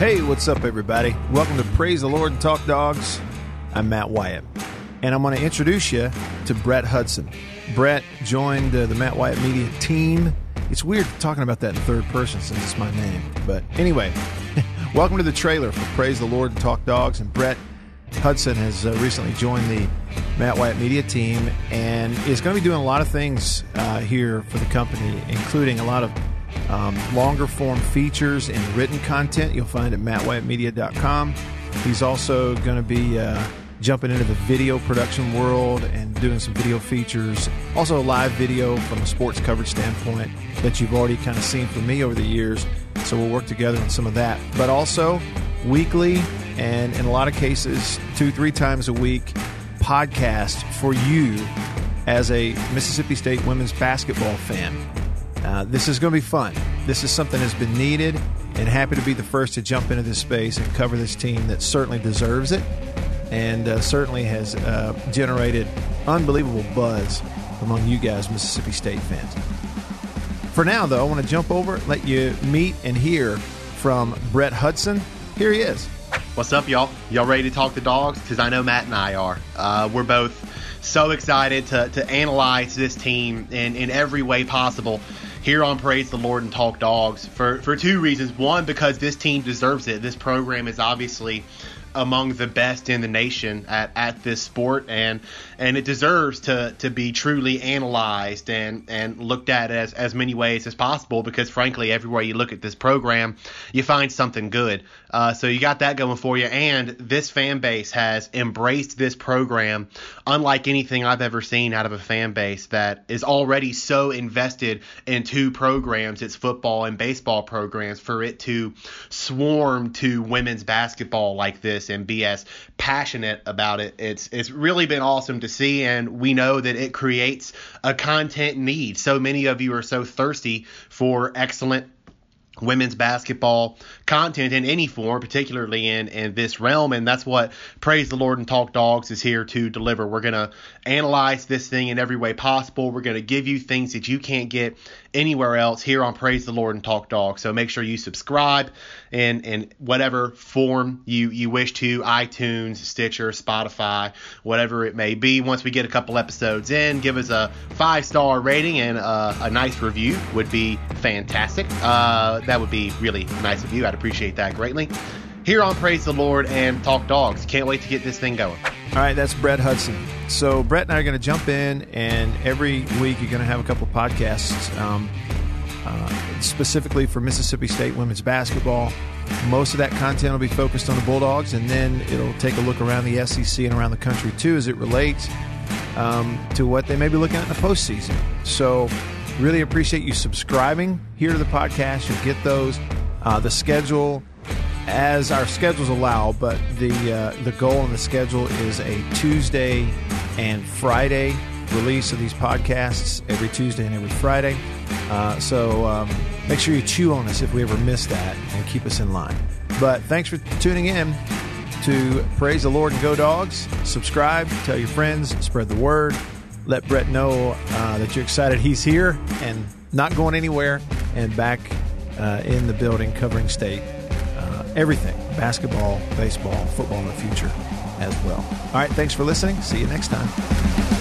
Hey, what's up, everybody? Welcome to Praise the Lord and Talk Dogs. I'm Matt Wyatt, and I'm going to introduce you to Brett Hudson. Brett joined uh, the Matt Wyatt Media team. It's weird talking about that in third person since it's my name, but anyway, welcome to the trailer for Praise the Lord and Talk Dogs. And Brett Hudson has uh, recently joined the Matt Wyatt Media team and is going to be doing a lot of things uh, here for the company, including a lot of um, longer form features and written content you'll find at mattwyattmedia.com. He's also going to be uh, jumping into the video production world and doing some video features. Also, live video from a sports coverage standpoint that you've already kind of seen from me over the years. So we'll work together on some of that. But also, weekly and in a lot of cases, two, three times a week podcast for you as a Mississippi State women's basketball fan. Uh, this is going to be fun. This is something that's been needed, and happy to be the first to jump into this space and cover this team that certainly deserves it and uh, certainly has uh, generated unbelievable buzz among you guys, Mississippi State fans. For now, though, I want to jump over, let you meet and hear from Brett Hudson. Here he is. What's up, y'all? Y'all ready to talk the dogs? Because I know Matt and I are. Uh, we're both so excited to, to analyze this team in, in every way possible here on Praise the Lord and Talk Dogs for, for two reasons. One, because this team deserves it. This program is obviously among the best in the nation at, at this sport and and it deserves to to be truly analyzed and and looked at as as many ways as possible because frankly everywhere you look at this program you find something good. Uh, so you got that going for you and this fan base has embraced this program unlike anything I've ever seen out of a fan base that is already so invested in two programs it's football and baseball programs for it to swarm to women's basketball like this this and be as passionate about it. It's it's really been awesome to see, and we know that it creates a content need. So many of you are so thirsty for excellent women's basketball content in any form, particularly in, in this realm. And that's what Praise the Lord and Talk Dogs is here to deliver. We're going to analyze this thing in every way possible. We're going to give you things that you can't get anywhere else here on Praise the Lord and Talk Dogs. So make sure you subscribe in, in whatever form you, you wish to iTunes, Stitcher, Spotify, whatever it may be. Once we get a couple episodes in, give us a five star rating and a, a nice review would be fantastic. Uh, that would be really nice of you. I'd appreciate that greatly. Here on Praise the Lord and Talk Dogs. Can't wait to get this thing going. All right, that's Brett Hudson. So Brett and I are going to jump in, and every week you're going to have a couple podcasts um, uh, specifically for Mississippi State women's basketball. Most of that content will be focused on the Bulldogs, and then it'll take a look around the SEC and around the country too, as it relates um, to what they may be looking at in the postseason. So Really appreciate you subscribing here to the podcast. You'll get those. Uh, the schedule, as our schedules allow, but the uh, the goal and the schedule is a Tuesday and Friday release of these podcasts every Tuesday and every Friday. Uh, so um, make sure you chew on us if we ever miss that and keep us in line. But thanks for tuning in to Praise the Lord and Go Dogs. Subscribe, tell your friends, spread the word let Brett know uh, that you're excited he's here and not going anywhere and back uh, in the building covering state. Uh, everything basketball, baseball, football in the future as well. All right, thanks for listening. See you next time.